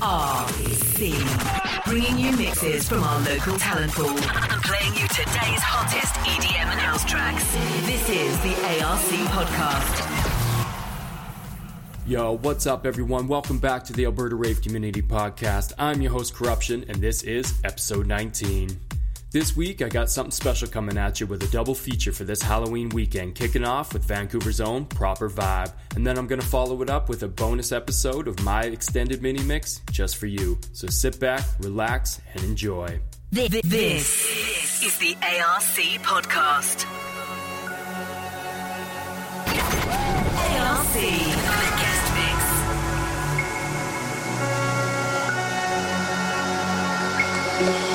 RBC. Bringing you mixes from our local talent pool and playing you today's hottest EDM and house tracks. This is the ARC podcast. Yo, what's up, everyone? Welcome back to the Alberta Rave Community Podcast. I'm your host, Cruption, and this is episode 19. This week, I got something special coming at you with a double feature for this Halloween weekend, kicking off with Vancouver's own Proper Vibe. And then I'm going to follow it up with a bonus episode of my extended mini mix just for you. So sit back, relax, and enjoy. This, this, is the ARC podcast. ARC guest mix.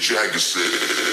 Jagged said.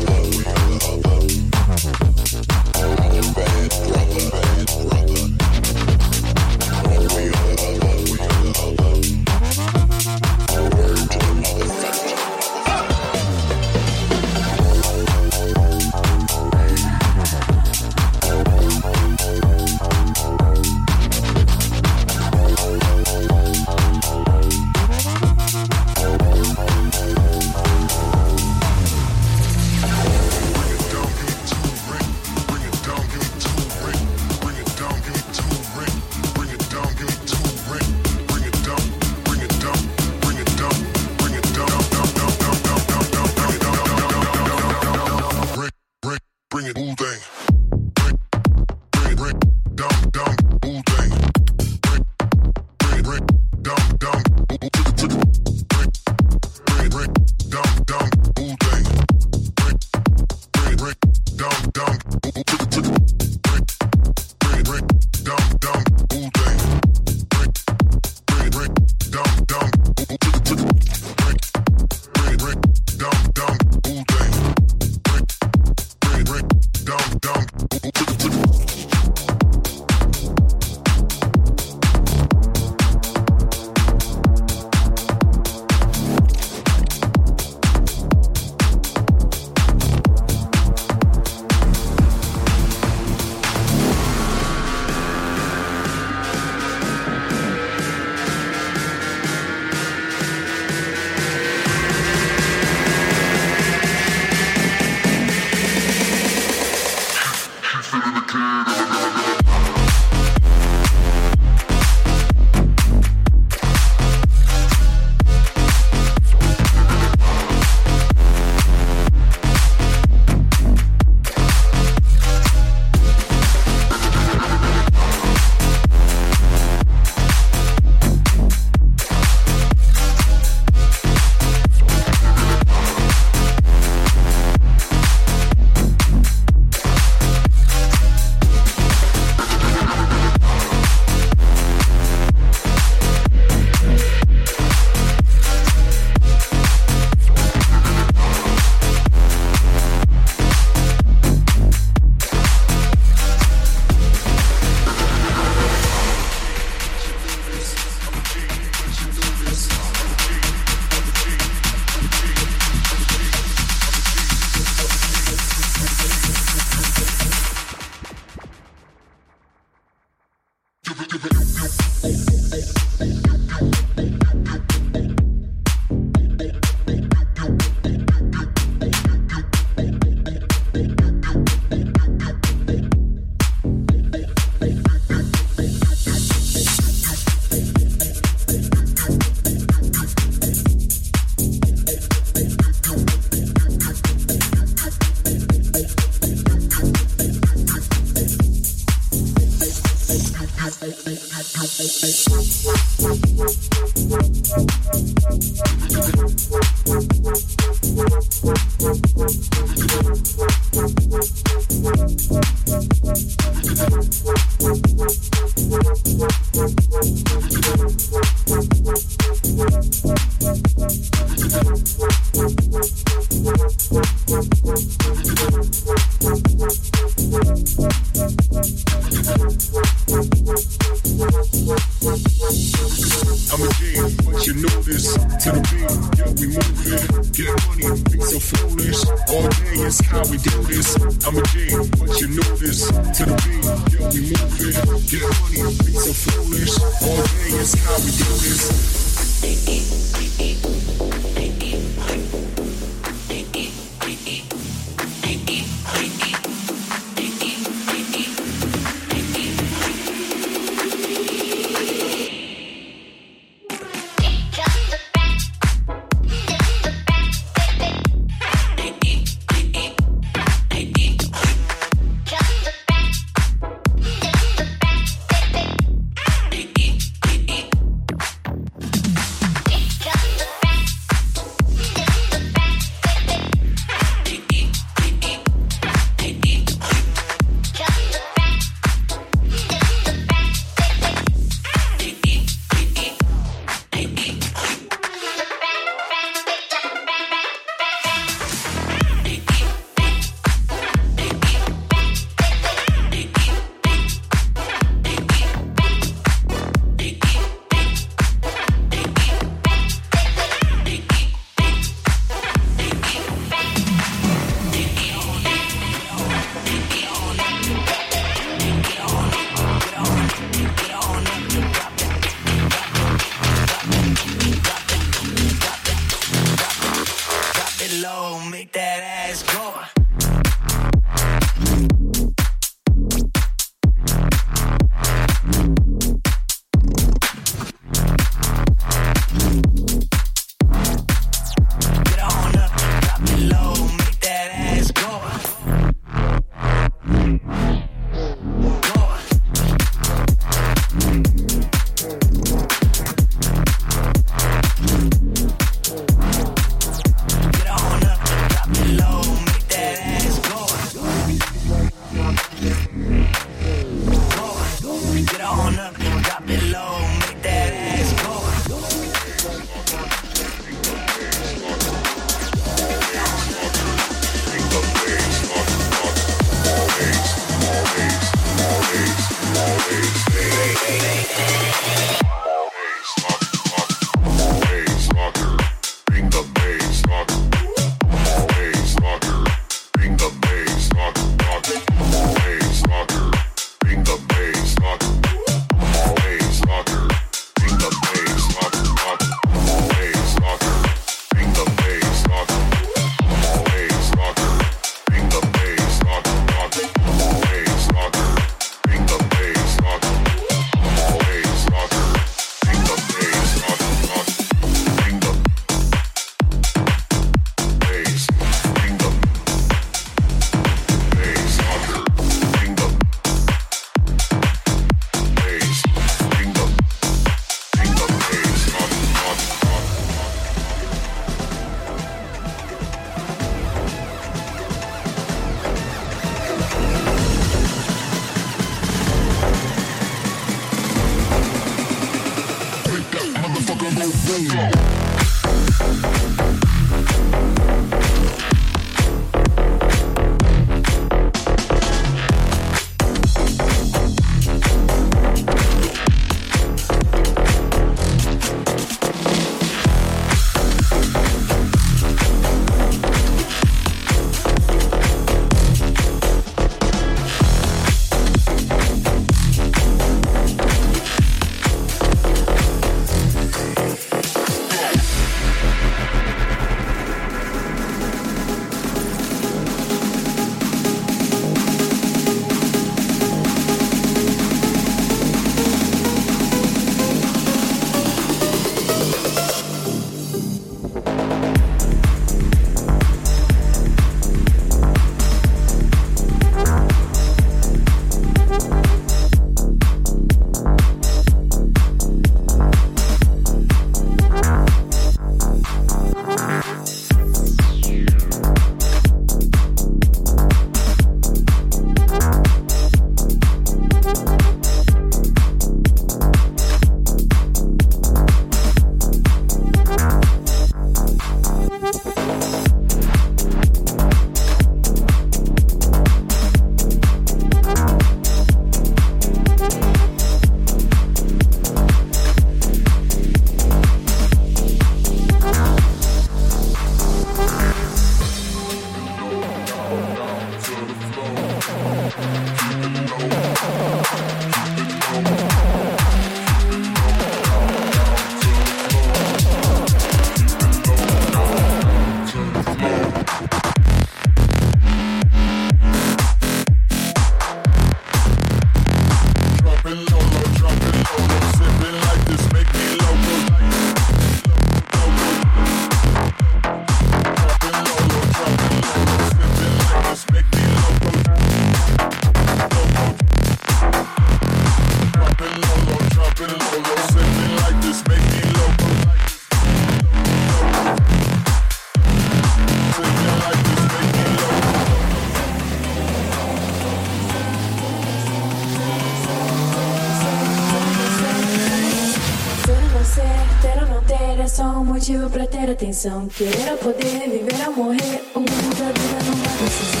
intenção que era poder viver ou morrer. O mundo da vida numa decisão.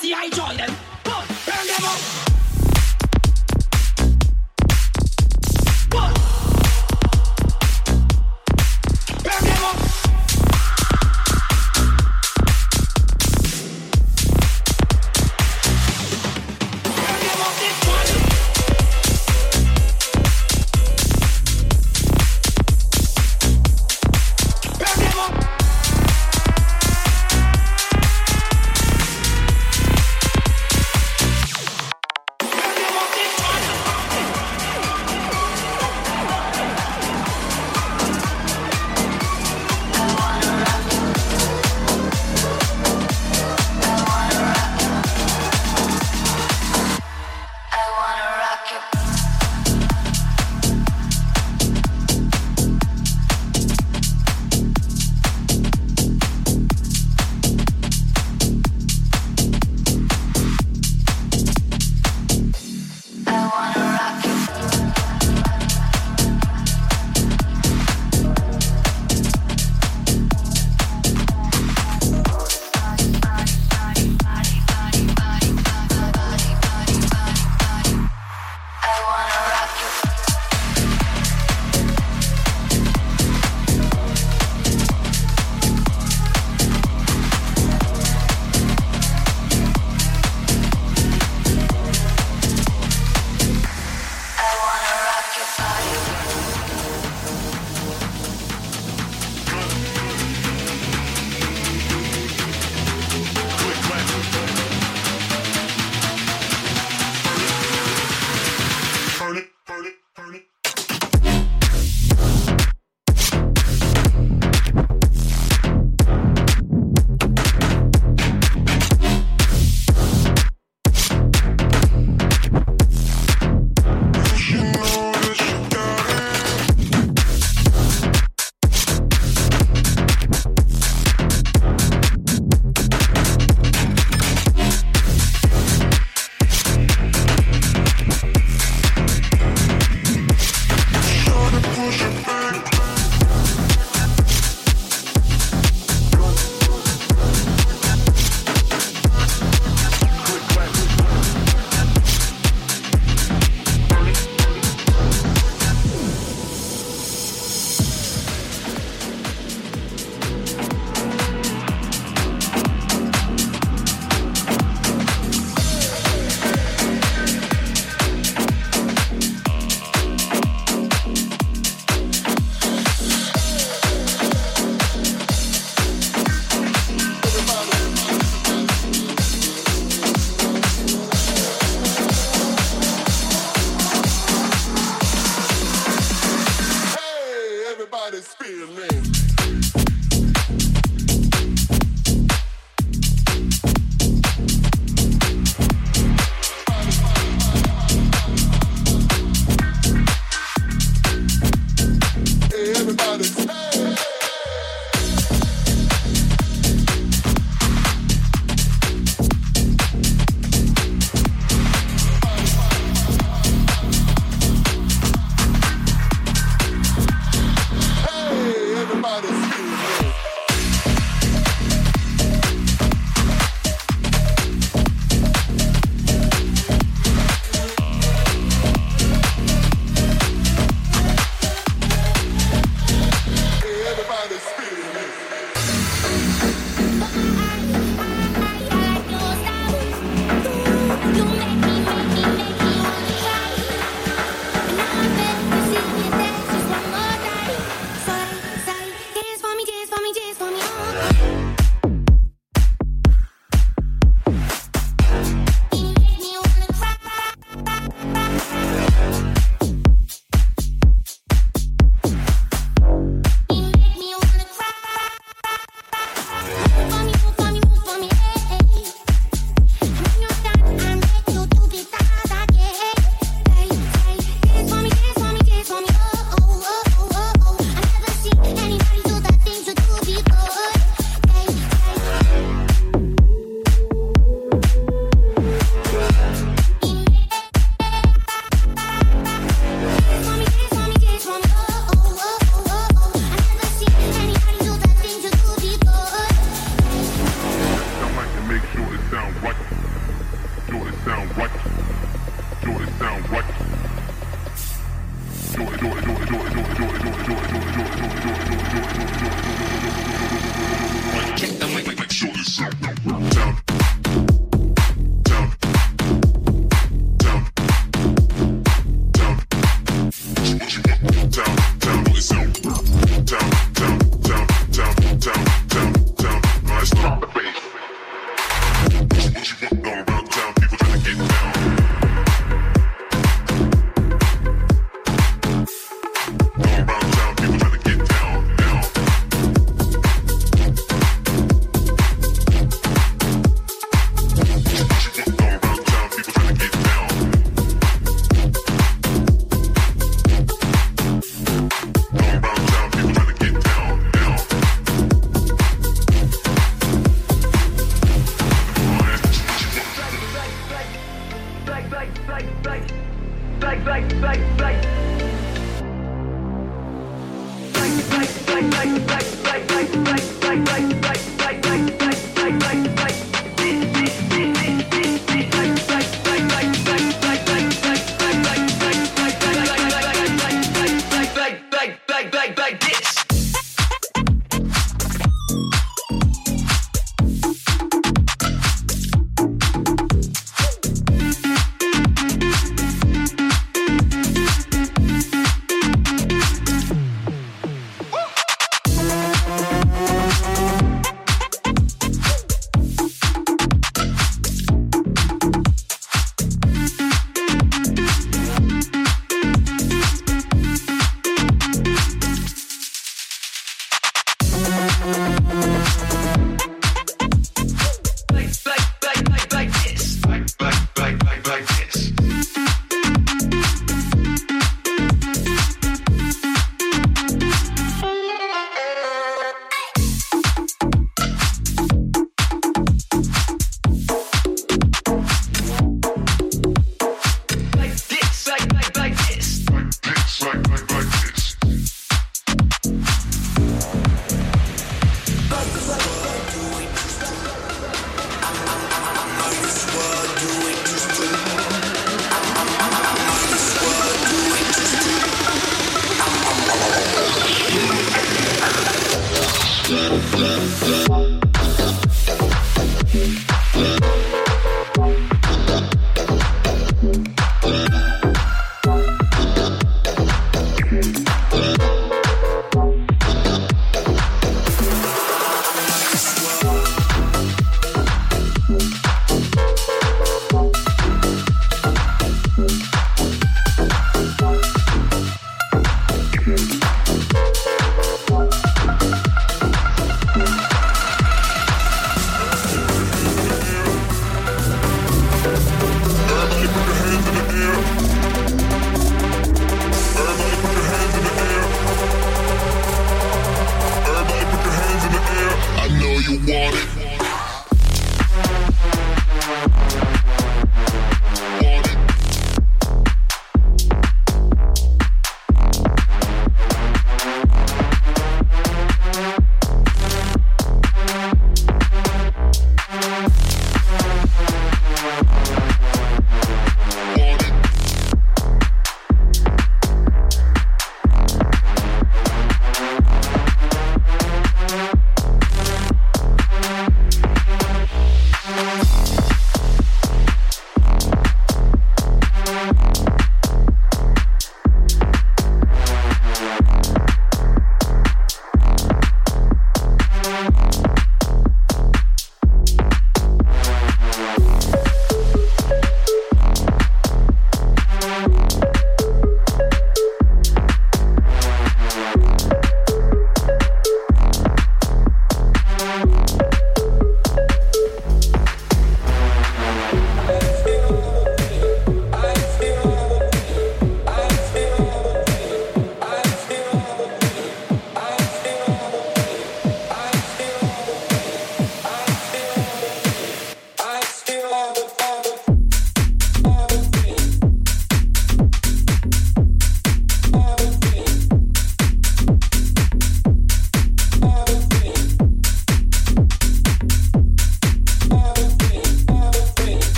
See, I join them.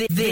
if it, the,